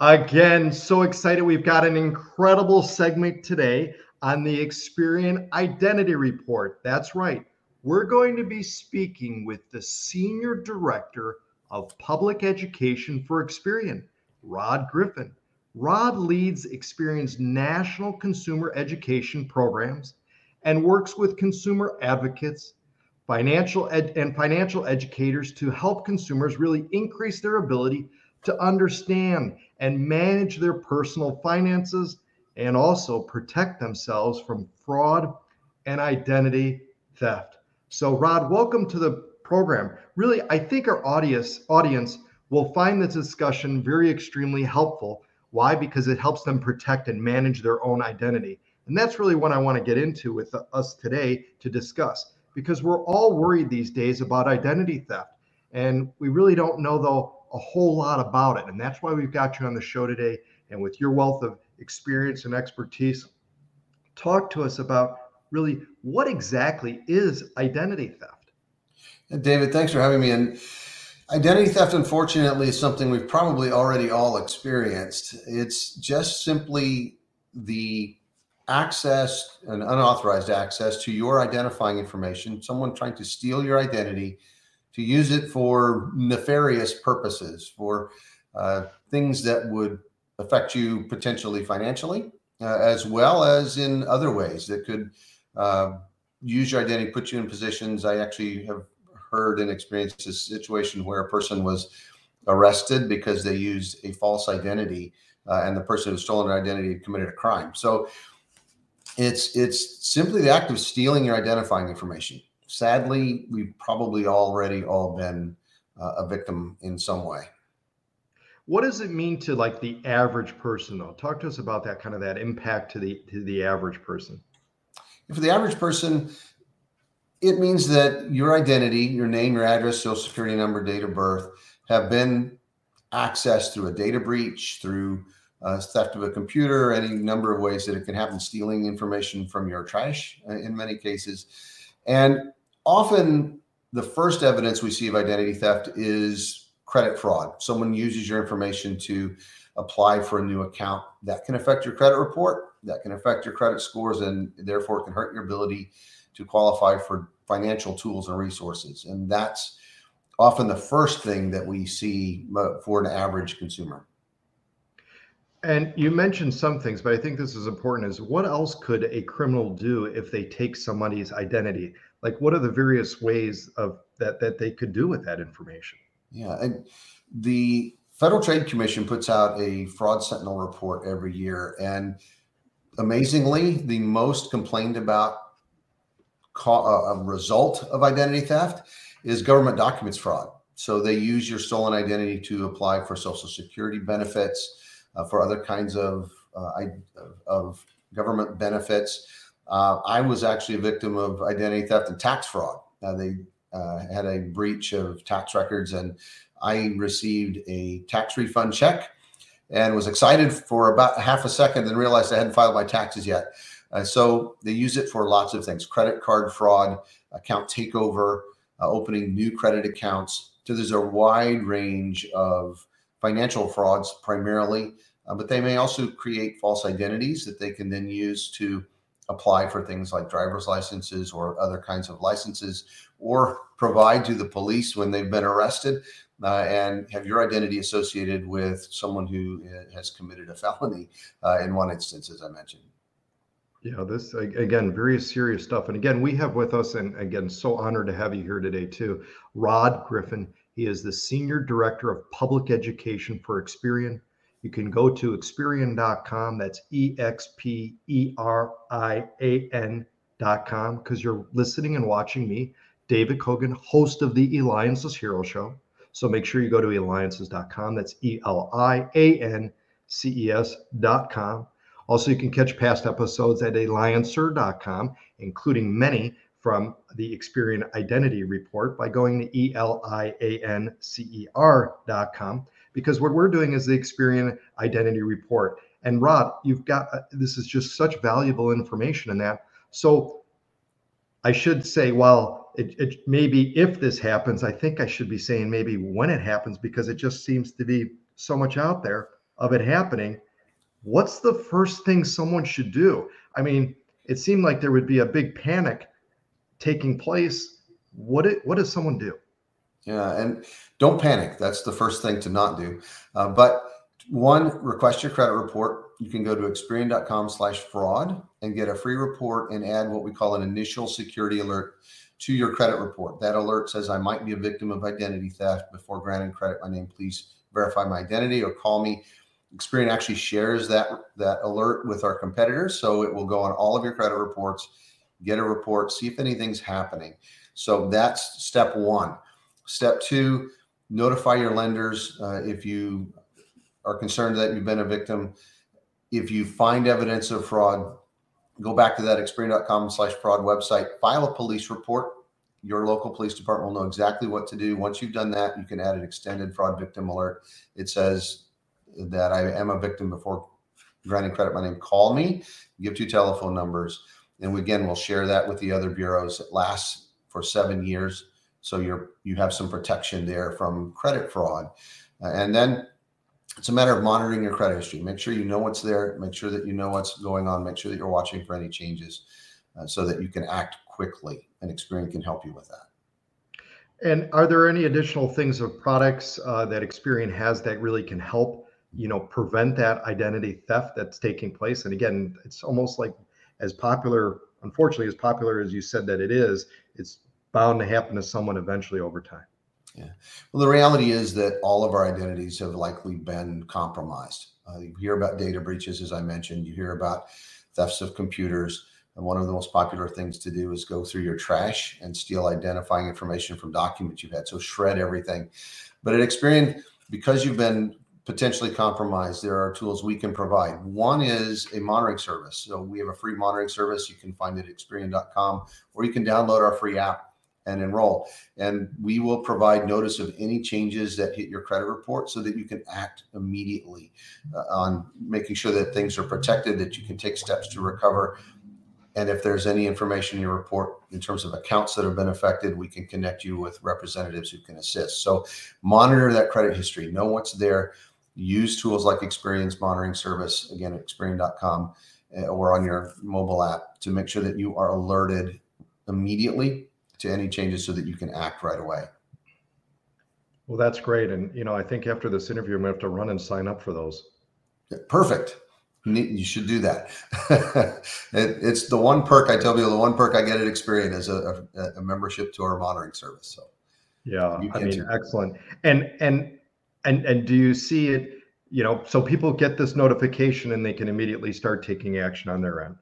Again, so excited. We've got an incredible segment today on the Experian Identity Report. That's right we're going to be speaking with the Senior Director of Public Education for Experian, Rod Griffin. Rod leads Experian's national consumer education programs and works with consumer advocates, financial ed- and financial educators to help consumers really increase their ability to understand and manage their personal finances and also protect themselves from fraud and identity theft. So, Rod, welcome to the program. Really, I think our audience audience will find this discussion very extremely helpful. Why? Because it helps them protect and manage their own identity. And that's really what I want to get into with us today to discuss because we're all worried these days about identity theft. And we really don't know, though, a whole lot about it. And that's why we've got you on the show today. And with your wealth of experience and expertise, talk to us about really what exactly is identity theft? And David, thanks for having me. And identity theft, unfortunately, is something we've probably already all experienced. It's just simply the access and unauthorized access to your identifying information, someone trying to steal your identity to use it for nefarious purposes, for uh, things that would affect you potentially financially, uh, as well as in other ways that could uh, use your identity, put you in positions. I actually have heard and experienced a situation where a person was arrested because they used a false identity, uh, and the person who stolen their identity had committed a crime. So it's it's simply the act of stealing your identifying information. Sadly, we've probably already all been uh, a victim in some way. What does it mean to like the average person though? Talk to us about that kind of that impact to the to the average person. For the average person, it means that your identity, your name, your address, social security number, date of birth have been accessed through a data breach, through uh, theft of a computer, any number of ways that it can happen, stealing information from your trash uh, in many cases. And often the first evidence we see of identity theft is credit fraud. Someone uses your information to apply for a new account that can affect your credit report that can affect your credit scores and therefore can hurt your ability to qualify for financial tools and resources. And that's often the first thing that we see for an average consumer. And you mentioned some things, but I think this is important is what else could a criminal do if they take somebody's identity? Like what are the various ways of that that they could do with that information? Yeah, and the Federal Trade Commission puts out a fraud sentinel report every year and amazingly, the most complained about co- uh, result of identity theft is government documents fraud. So they use your stolen identity to apply for Social Security benefits, for other kinds of uh, of government benefits. Uh, I was actually a victim of identity theft and tax fraud. Uh, they uh, had a breach of tax records, and I received a tax refund check and was excited for about half a second and realized I hadn't filed my taxes yet. Uh, so they use it for lots of things credit card fraud, account takeover, uh, opening new credit accounts. So there's a wide range of financial frauds primarily, uh, but they may also create false identities that they can then use to apply for things like driver's licenses or other kinds of licenses or provide to the police when they've been arrested uh, and have your identity associated with someone who uh, has committed a felony uh, in one instance, as I mentioned. Yeah, this again, very serious stuff. And again, we have with us, and again, so honored to have you here today too, Rod Griffin. He is the Senior Director of Public Education for Experian. You can go to Experian.com. That's E X P E R I A N.com because you're listening and watching me, David Kogan, host of the Eliances Hero Show. So make sure you go to eliances.com. That's E L I A N C E S.com. Also, you can catch past episodes at eliancer.com, including many from the Experian Identity Report by going to E-L-I-A-N-C-E-R.com because what we're doing is the Experian Identity Report. And Rod, you've got uh, this is just such valuable information in that. So I should say, well, it, it maybe if this happens, I think I should be saying maybe when it happens because it just seems to be so much out there of it happening. What's the first thing someone should do? I mean, it seemed like there would be a big panic taking place. What it, what does someone do? Yeah, and don't panic. That's the first thing to not do. Uh, but one, request your credit report. You can go to experian.com slash fraud and get a free report and add what we call an initial security alert to your credit report. That alert says I might be a victim of identity theft. Before granting credit, my name, please verify my identity or call me. Experian actually shares that that alert with our competitors, so it will go on all of your credit reports. Get a report, see if anything's happening. So that's step one. Step two, notify your lenders uh, if you are concerned that you've been a victim. If you find evidence of fraud, go back to that experian.com slash fraud website, file a police report. Your local police department will know exactly what to do. Once you've done that, you can add an extended fraud victim alert. It says that I am a victim before granting credit. My name, call me, give two telephone numbers. And again, we'll share that with the other bureaus. It lasts for seven years. So you're you have some protection there from credit fraud. And then it's a matter of monitoring your credit history. Make sure you know what's there. Make sure that you know what's going on. Make sure that you're watching for any changes uh, so that you can act quickly. And Experian can help you with that. And are there any additional things or products uh, that Experian has that really can help, you know, prevent that identity theft that's taking place? And again, it's almost like as popular, unfortunately, as popular as you said that it is, it's bound to happen to someone eventually over time. Yeah. Well, the reality is that all of our identities have likely been compromised. Uh, you hear about data breaches, as I mentioned. You hear about thefts of computers. And one of the most popular things to do is go through your trash and steal identifying information from documents you've had. So shred everything. But at Experian, because you've been potentially compromised, there are tools we can provide. One is a monitoring service. So we have a free monitoring service. You can find it at experian.com or you can download our free app and enroll. And we will provide notice of any changes that hit your credit report so that you can act immediately uh, on making sure that things are protected, that you can take steps to recover. And if there's any information in your report in terms of accounts that have been affected, we can connect you with representatives who can assist. So monitor that credit history, know what's there, use tools like Experian's monitoring service, again at experian.com uh, or on your mobile app to make sure that you are alerted immediately to any changes so that you can act right away. Well, that's great. And, you know, I think after this interview, I'm going to have to run and sign up for those. Perfect. You should do that. it, it's the one perk I tell people. The one perk I get at Experian is a, a, a membership to our monitoring service. So, yeah, I mean, excellent. And and and and do you see it? You know, so people get this notification and they can immediately start taking action on their end.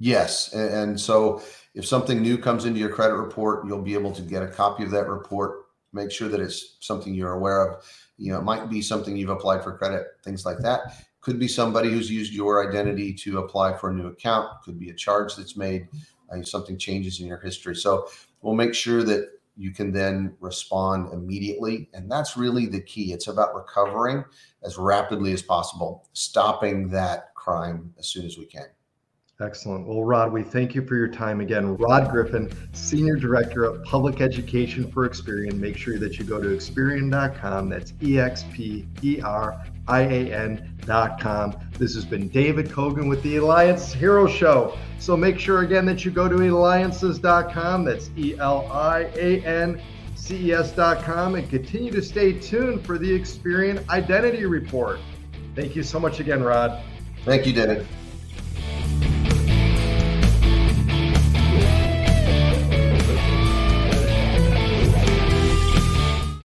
Yes, and, so if something new comes into your credit report, you'll be able to get a copy of that report. Make sure that it's something you're aware of. You know, it might be something you've applied for credit, things like that. Could be somebody who's used your identity to apply for a new account. Could be a charge that's made. Uh, something changes in your history. So we'll make sure that you can then respond immediately. And that's really the key. It's about recovering as rapidly as possible, stopping that crime as soon as we can. Excellent. Well, Rod, we thank you for your time again. Rod Griffin, Senior Director of Public Education for Experian. Make sure that you go to Experian.com. That's E X P E R I A N.com. This has been David Kogan with the Alliance Hero Show. So make sure again that you go to Eliances.com. That's E L I A N C E S.com and continue to stay tuned for the Experian Identity Report. Thank you so much again, Rod. Thank you, David.